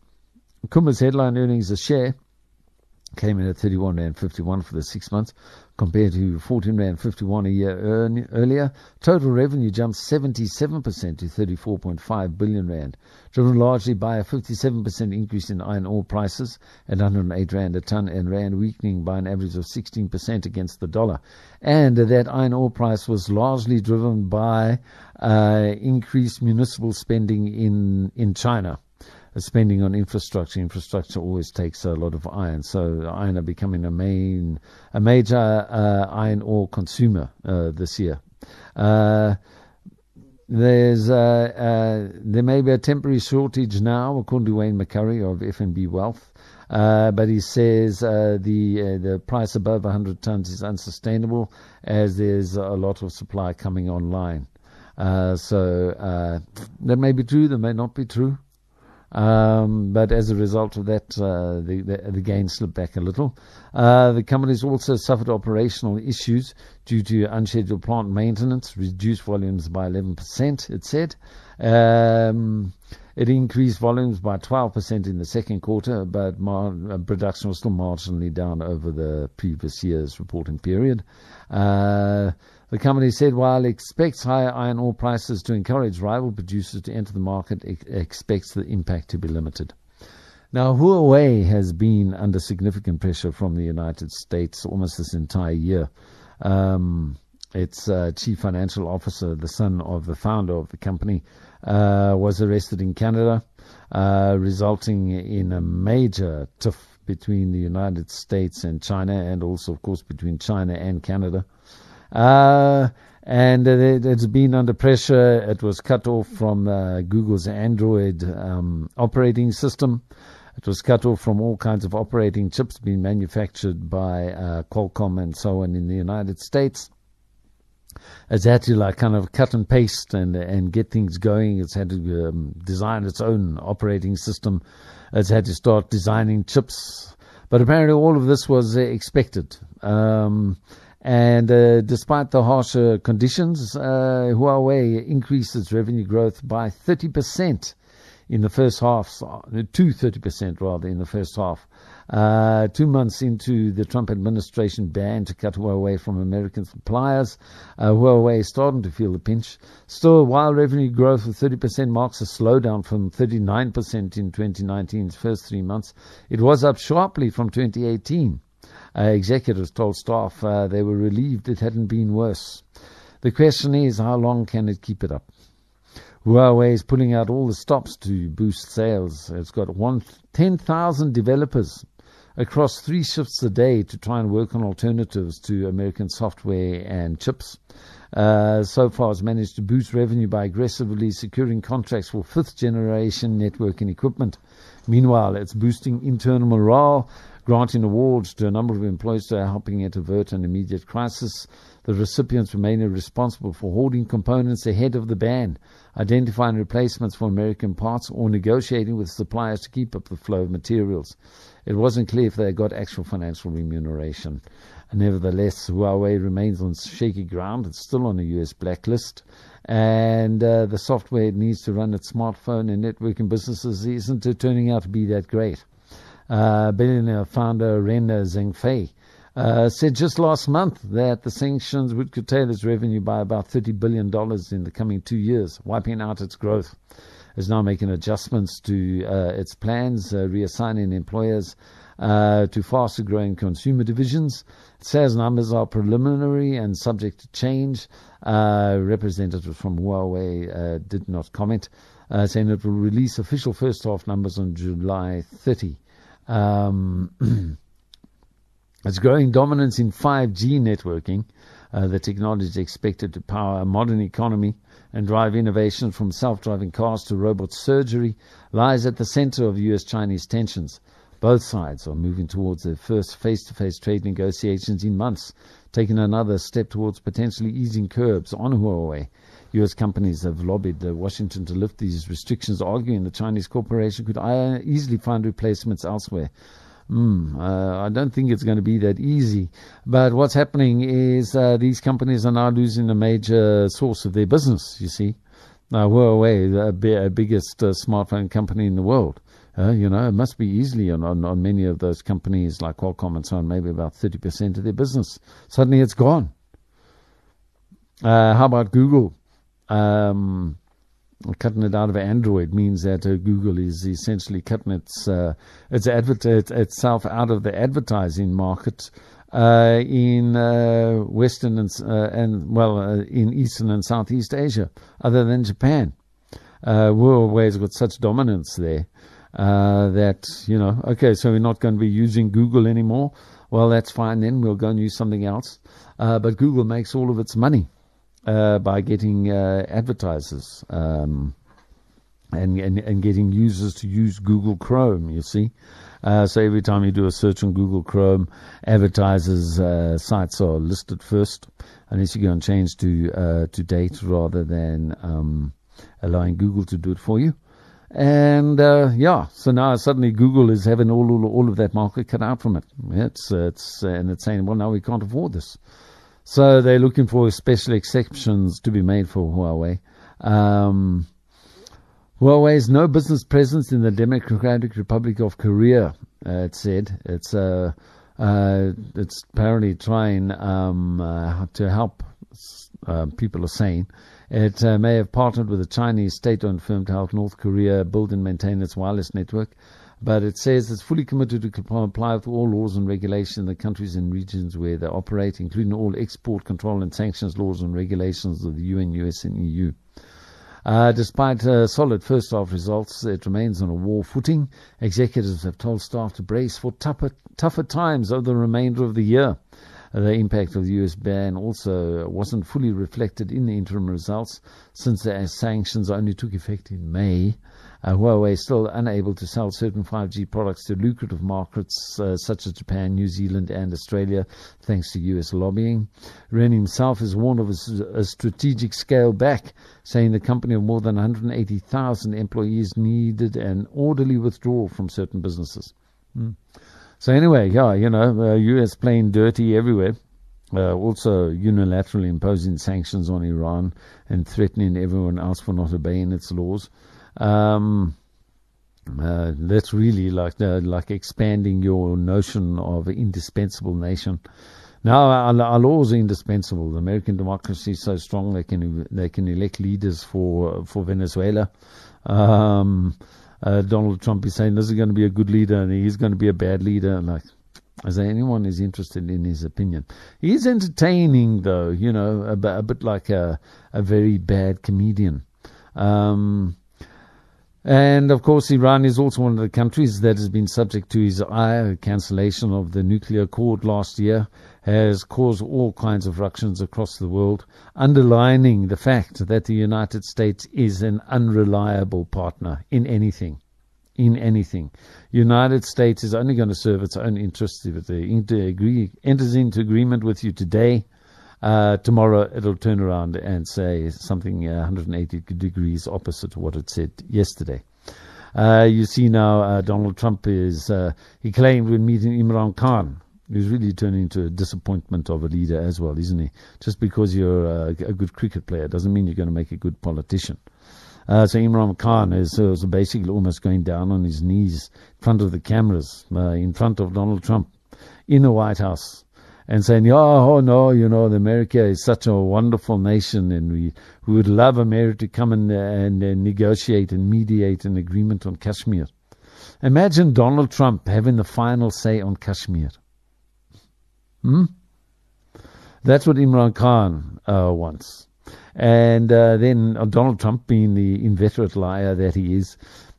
Kumba's headline earnings a share came in at 31 rand 51 for the six months compared to 14 rand 51 a year earn, earlier. Total revenue jumped 77% to 34.5 billion rand, driven largely by a 57% increase in iron ore prices at 108 rand a ton and rand weakening by an average of 16% against the dollar. And that iron ore price was largely driven by uh, increased municipal spending in in China spending on infrastructure. Infrastructure always takes a lot of iron, so iron are becoming a main, a major uh, iron ore consumer uh, this year. Uh, there's uh, uh, there may be a temporary shortage now, according to Wayne McCurrie of FNB Wealth. Uh, but he says the the price above 100 tons is unsustainable as there's a lot of supply coming online. So that may be true, that may not be true. Um, but as a result of that, uh, the, the, the gain slipped back a little. Uh, the companies also suffered operational issues due to unscheduled plant maintenance, reduced volumes by 11%, it said. Um, It increased volumes by 12% in the second quarter, but mar- uh, production was still marginally down over the previous year's reporting period. Uh, the company said while it expects higher iron ore prices to encourage rival producers to enter the market, it expects the impact to be limited. Now, Huawei has been under significant pressure from the United States almost this entire year. Um, its uh, chief financial officer, the son of the founder of the company, uh, was arrested in Canada, uh, resulting in a major tiff between the United States and China, and also, of course, between China and Canada. Uh, and it, has been under pressure. It was cut off from uh, Google's Android um, operating system. It was cut off from all kinds of operating chips being manufactured by uh, Qualcomm and so on in the United States. It's had to like kind of cut and paste and and get things going. It's had to um, design its own operating system. It's had to start designing chips. But apparently, all of this was expected. Um, and uh, despite the harsher conditions, uh, Huawei increased its revenue growth by 30% in the first half, to 30% rather in the first half. Uh, two months into the Trump administration ban to cut Huawei from American suppliers, uh, Huawei is starting to feel the pinch. Still, while revenue growth of 30% marks a slowdown from 39% in 2019's first three months, it was up sharply from 2018. Uh, executives told staff uh, they were relieved it hadn't been worse. The question is, how long can it keep it up? Huawei is pulling out all the stops to boost sales. It's got 10,000 developers across three shifts a day to try and work on alternatives to American software and chips. Uh, so far, it's managed to boost revenue by aggressively securing contracts for fifth generation networking equipment. Meanwhile, it's boosting internal morale, granting awards to a number of employees that are helping it avert an immediate crisis. The recipients remain responsible for hoarding components ahead of the ban, identifying replacements for American parts, or negotiating with suppliers to keep up the flow of materials. It wasn't clear if they got actual financial remuneration. Nevertheless, Huawei remains on shaky ground. It's still on a US blacklist. And uh, the software it needs to run its smartphone and networking businesses isn't turning out to be that great. Uh, billionaire founder Ren Zhengfei uh, said just last month that the sanctions would curtail its revenue by about $30 billion in the coming two years, wiping out its growth. It's now making adjustments to uh, its plans, uh, reassigning employers uh, to faster growing consumer divisions. It says numbers are preliminary and subject to change. Uh, representatives from Huawei did not comment, saying it will release official first half numbers on July 30. Um, Its growing dominance in 5G networking, uh, the technology is expected to power a modern economy and drive innovation from self-driving cars to robot surgery, lies at the center of U.S.-Chinese tensions. Both sides are moving towards their first face-to-face trade negotiations in months, taking another step towards potentially easing curbs on Huawei. U.S. companies have lobbied Washington to lift these restrictions, arguing the Chinese corporation could uh, easily find replacements elsewhere. Mm, uh, I don't think it's going to be that easy. But what's happening is uh, these companies are now losing a major source of their business, you see. Now, Huawei, the b- biggest uh, smartphone company in the world, uh, you know, it must be easily on, on, on, many of those companies like Qualcomm and so on, maybe about 30% of their business. Suddenly it's gone. Uh, how about Google? Um, cutting it out of Android means that uh, Google is essentially cutting its uh, its adver- itself out of the advertising market uh, in uh, Western and, uh, and well uh, in Eastern and Southeast Asia, other than Japan. Huawei's got such dominance there that you know. Okay, so we're not going to be using Google anymore. Well, that's fine. Then we'll go and use something else. but Google makes all of its money uh, by getting uh, advertisers um, and, and, and getting users to use Google Chrome. You see, uh, so every time you do a search on Google Chrome, advertisers' uh, sites are listed first, unless you go and change to uh, to date rather than um, allowing Google to do it for you. And uh, yeah, so now suddenly Google is having all, all, all of that market cut out from it. It's it's and it's saying, well, now we can't afford this. So they're looking for special exceptions to be made for Huawei. Um, Huawei has no business presence in the Democratic Republic of Korea. Uh, it said it's uh, uh, it's apparently trying um, uh, to help. Uh, people are saying it uh, may have partnered with a Chinese state-owned firm to help North Korea build and maintain its wireless network. But it says it's fully committed to comply with all laws and regulations in the countries and regions where they operate, including all export control and sanctions laws and regulations of the UN, US, and EU. Uh, despite uh, solid first half results, it remains on a war footing. Executives have told staff to brace for tougher, tougher times over the remainder of the year. The impact of the US ban also wasn't fully reflected in the interim results since the sanctions only took effect in May. Uh, Huawei is still unable to sell certain 5G products to lucrative markets uh, such as Japan, New Zealand, and Australia, thanks to US lobbying. Ren himself has warned of a, a strategic scale back, saying the company of more than 180,000 employees needed an orderly withdrawal from certain businesses. Hmm. So anyway, yeah, you know, uh, US playing dirty everywhere. Uh, also unilaterally imposing sanctions on Iran and threatening everyone else for not obeying its laws. Um, uh, that's really like the, like expanding your notion of indispensable nation. Now our, our, laws are indispensable. The American democracy is so strong they can they can elect leaders for for Venezuela. Um, uh, Donald Trump is saying this is going to be a good leader and he's going to be a bad leader. Like, as anyone is interested in his opinion, he's entertaining though. You know, a, a bit like a a very bad comedian. Um, and of course, Iran is also one of the countries that has been subject to his ire. Cancellation of the nuclear accord last year has caused all kinds of ructions across the world, underlining the fact that the United States is an unreliable partner in anything. In anything, United States is only going to serve its own interests if it uh, agree, enters into agreement with you today uh, tomorrow it'll turn around and say something uh, 180 degrees opposite to what it said yesterday. Uh, you see now uh, Donald Trump is, uh, he claimed when meeting Imran Khan, he's really turning into a disappointment of a leader as well, isn't he? Just because you're a, a good cricket player doesn't mean you're going to make a good politician. Uh, so Imran Khan is, uh, is, basically almost going down on his knees in front of the cameras, uh, in front of Donald Trump, in the White House, and saying, oh, oh no, you know, America is such a wonderful nation and we, we would love America to come and, and, negotiate and mediate an agreement on Kashmir. Imagine Donald Trump having the final say on Kashmir. Hmm? That's what Imran Khan uh, wants. And uh, then Donald Trump, being the inveterate liar that he is,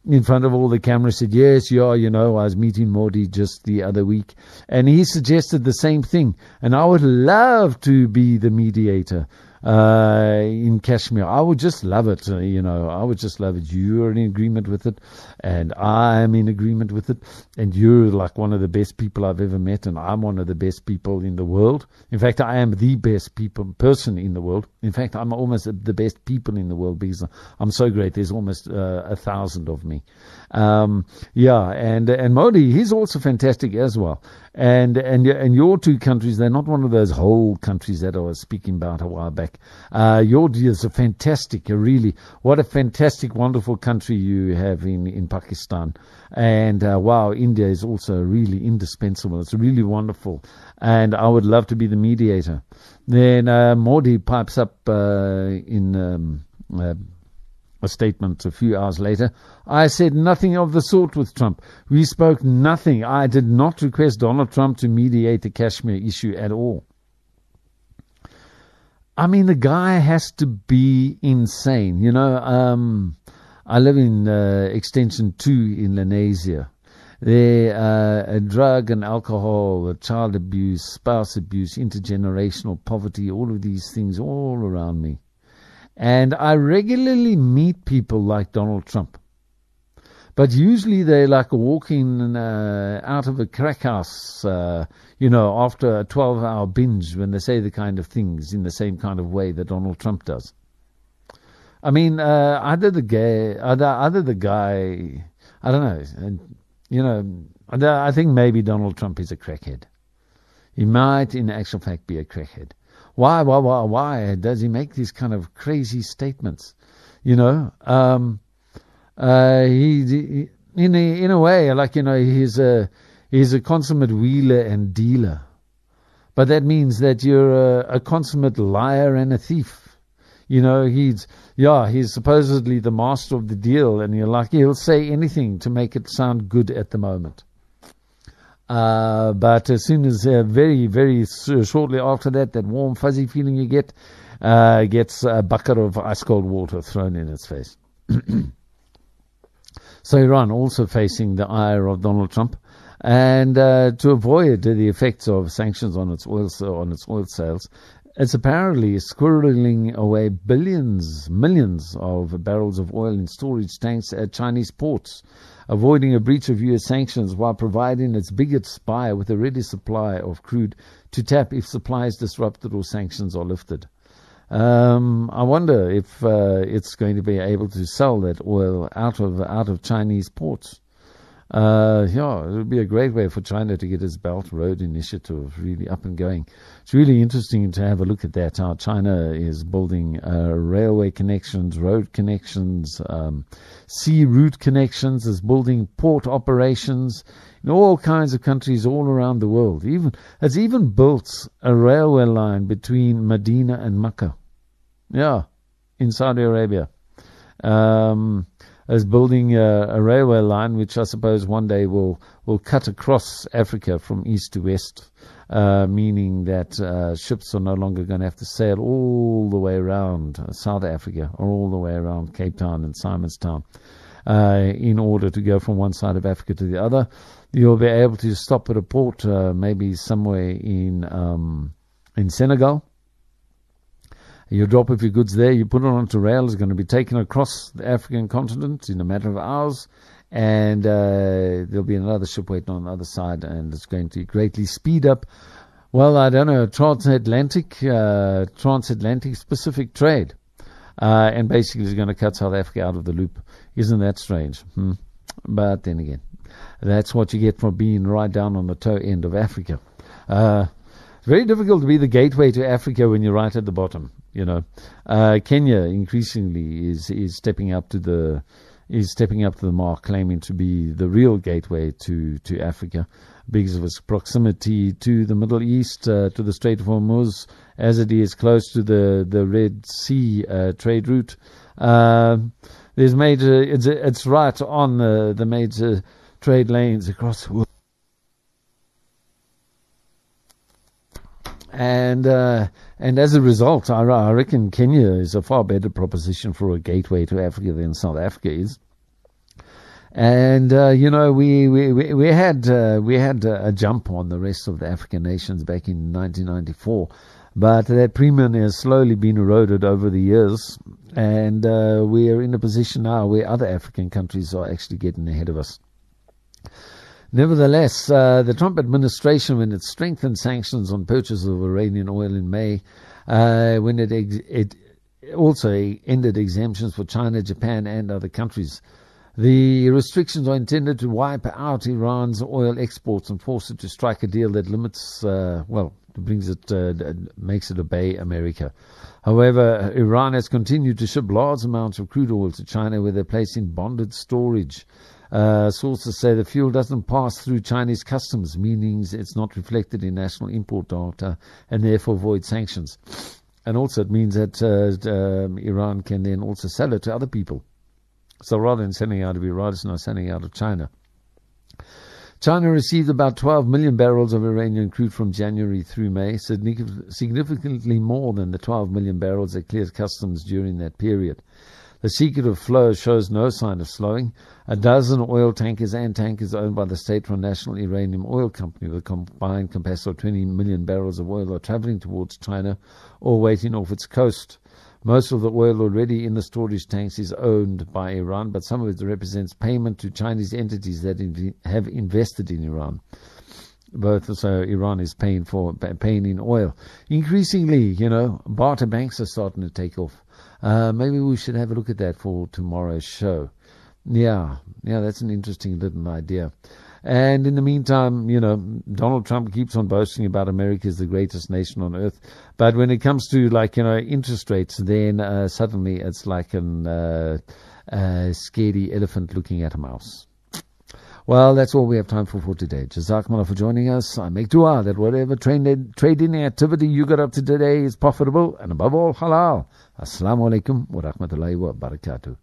in front of all the cameras said, Yes, yeah, you know, I was meeting Modi just the other week. And he suggested the same thing. And I would love to be the mediator uh, in Kashmir. I would just love it. Uh, you know, I would just love it. You're in agreement with it, and I'm in agreement with it. And you're like one of the best people I've ever met, and I'm one of the best people in the world. In fact, I am the best people person in the world. In fact, I'm almost the best people in the world because I'm so great. There's almost uh, a thousand of me. Um, yeah, and and Modi, he's also fantastic as well. And and and your two countries, they're not one of those whole countries that I was speaking about a while back. Uh, your is a fantastic, a really what a fantastic, wonderful country you have in in Pakistan. And uh, wow, India is also really indispensable. It's really wonderful, and I would love to be the mediator. Then uh, Modi pipes up uh, in. Um, uh, a statement a few hours later. I said nothing of the sort with Trump. We spoke nothing. I did not request Donald Trump to mediate the Kashmir issue at all. I mean, the guy has to be insane. You know, um, I live in uh, Extension 2 in Lenasia. There, uh, drug and alcohol, child abuse, spouse abuse, intergenerational poverty, all of these things all around me. And I regularly meet people like Donald Trump. But usually they're like walking uh, out of a crack house, uh, you know, after a 12 hour binge when they say the kind of things in the same kind of way that Donald Trump does. I mean, uh, either the guy, either, either the guy, I don't know, you know, I think maybe Donald Trump is a crackhead. He might, in actual fact, be a crackhead. Why, why, why, why does he make these kind of crazy statements? You know, um, uh, he, he in a in a way like you know he's a he's a consummate wheeler and dealer, but that means that you're a, a consummate liar and a thief. You know, he's yeah, he's supposedly the master of the deal, and you're like he'll say anything to make it sound good at the moment. Uh, but as soon as uh, very, very shortly after that, that warm, fuzzy feeling you get uh, gets a bucket of ice cold water thrown in its face. so Iran also facing the ire of Donald Trump, and uh, to avoid the effects of sanctions on its oil on its oil sales, it's apparently squirreling away billions, millions of barrels of oil in storage tanks at Chinese ports avoiding a breach of U.S. sanctions while providing its biggest buyer with a ready supply of crude to tap if supply is disrupted or sanctions are lifted. Um, I wonder if uh, it's going to be able to sell that oil out of out of Chinese ports. Uh, yeah, it would be a great way for China to get its Belt Road Initiative really up and going. It's really interesting to have a look at that, how China is building uh, railway connections, road connections, um, sea route connections, is building port operations in all kinds of countries all around the world. Even Has even built a railway line between Medina and Mecca. Yeah, in Saudi Arabia. Um, as building a, a, railway line, which I suppose one day will will cut across Africa from east to west, uh, meaning that uh, ships are no longer going to have to sail all the way around South Africa or all the way around Cape Town and Simonstown uh, in order to go from one side of Africa to the other. You'll be able to stop at a port, uh, maybe somewhere in um, in Senegal you drop off your goods there, you put it onto rail, it's going to be taken across the African continent in a matter of hours, and uh, there'll be another ship waiting on the other side, and it's going to greatly speed up. Well, I don't know, transatlantic, uh, transatlantic specific trade, uh, and basically is going to cut South Africa out of the loop. Isn't that strange? Hmm. But then again, that's what you get for being right down on the toe end of Africa. Uh, it's very difficult to be the gateway to Africa when you're right at the bottom. You know, uh, Kenya increasingly is is stepping up to the is stepping up to the mark, claiming to be the real gateway to to Africa because of its proximity to the Middle East, uh, to the Strait of Hormuz, as it is close to the the Red Sea uh, trade route. Uh, there's major, it's, it's right on the the major trade lanes across the world. And uh, and as a result, I, I, reckon Kenya is a far better proposition for a gateway to Africa than South Africa is. And uh, you know, we we we, had uh, we had a jump on the rest of the African nations back in 1994, but that premium has slowly been eroded over the years, and uh, we are in a position now where other African countries are actually getting ahead of us. Nevertheless, uh, the Trump administration, when it strengthened sanctions on purchases of Iranian oil in May, uh, when it, ex- it also ended exemptions for China, Japan, and other countries. The restrictions are intended to wipe out Iran's oil exports and force it to strike a deal that limits, uh, well, brings it, uh, makes it obey America. However, Iran has continued to ship large amounts of crude oil to China, where they're placed in bonded storage. Uh, sources say the fuel doesn't pass through Chinese customs, meaning it's not reflected in national import data and therefore avoid sanctions. And also, it means that uh, um, Iran can then also sell it to other people. So rather than sending out of Iran, it's now sending out of China. China received about 12 million barrels of Iranian crude from January through May, significantly more than the 12 million barrels that cleared customs during that period. The secret of flow shows no sign of slowing. A dozen oil tankers and tankers owned by the state-run National Iranian Oil Company with a combined capacity of 20 million barrels of oil are traveling towards China or waiting off its coast. Most of the oil already in the storage tanks is owned by Iran, but some of it represents payment to Chinese entities that have invested in Iran both so Iran is paying for paying in oil. Increasingly, you know, barter banks are starting to take off. Uh, maybe we should have a look at that for tomorrow's show. Yeah, yeah, that's an interesting little idea. And in the meantime, you know, Donald Trump keeps on boasting about America is the greatest nation on earth. But when it comes to like, you know, interest rates, then uh, suddenly it's like uh, a scary elephant looking at a mouse. Well, that's all we have time for for today. Jazakallah for joining us. I make dua that whatever trading, trading activity you got up to today is profitable and above all halal. Assalamu alaikum wa rahmatullahi wa barakatuh.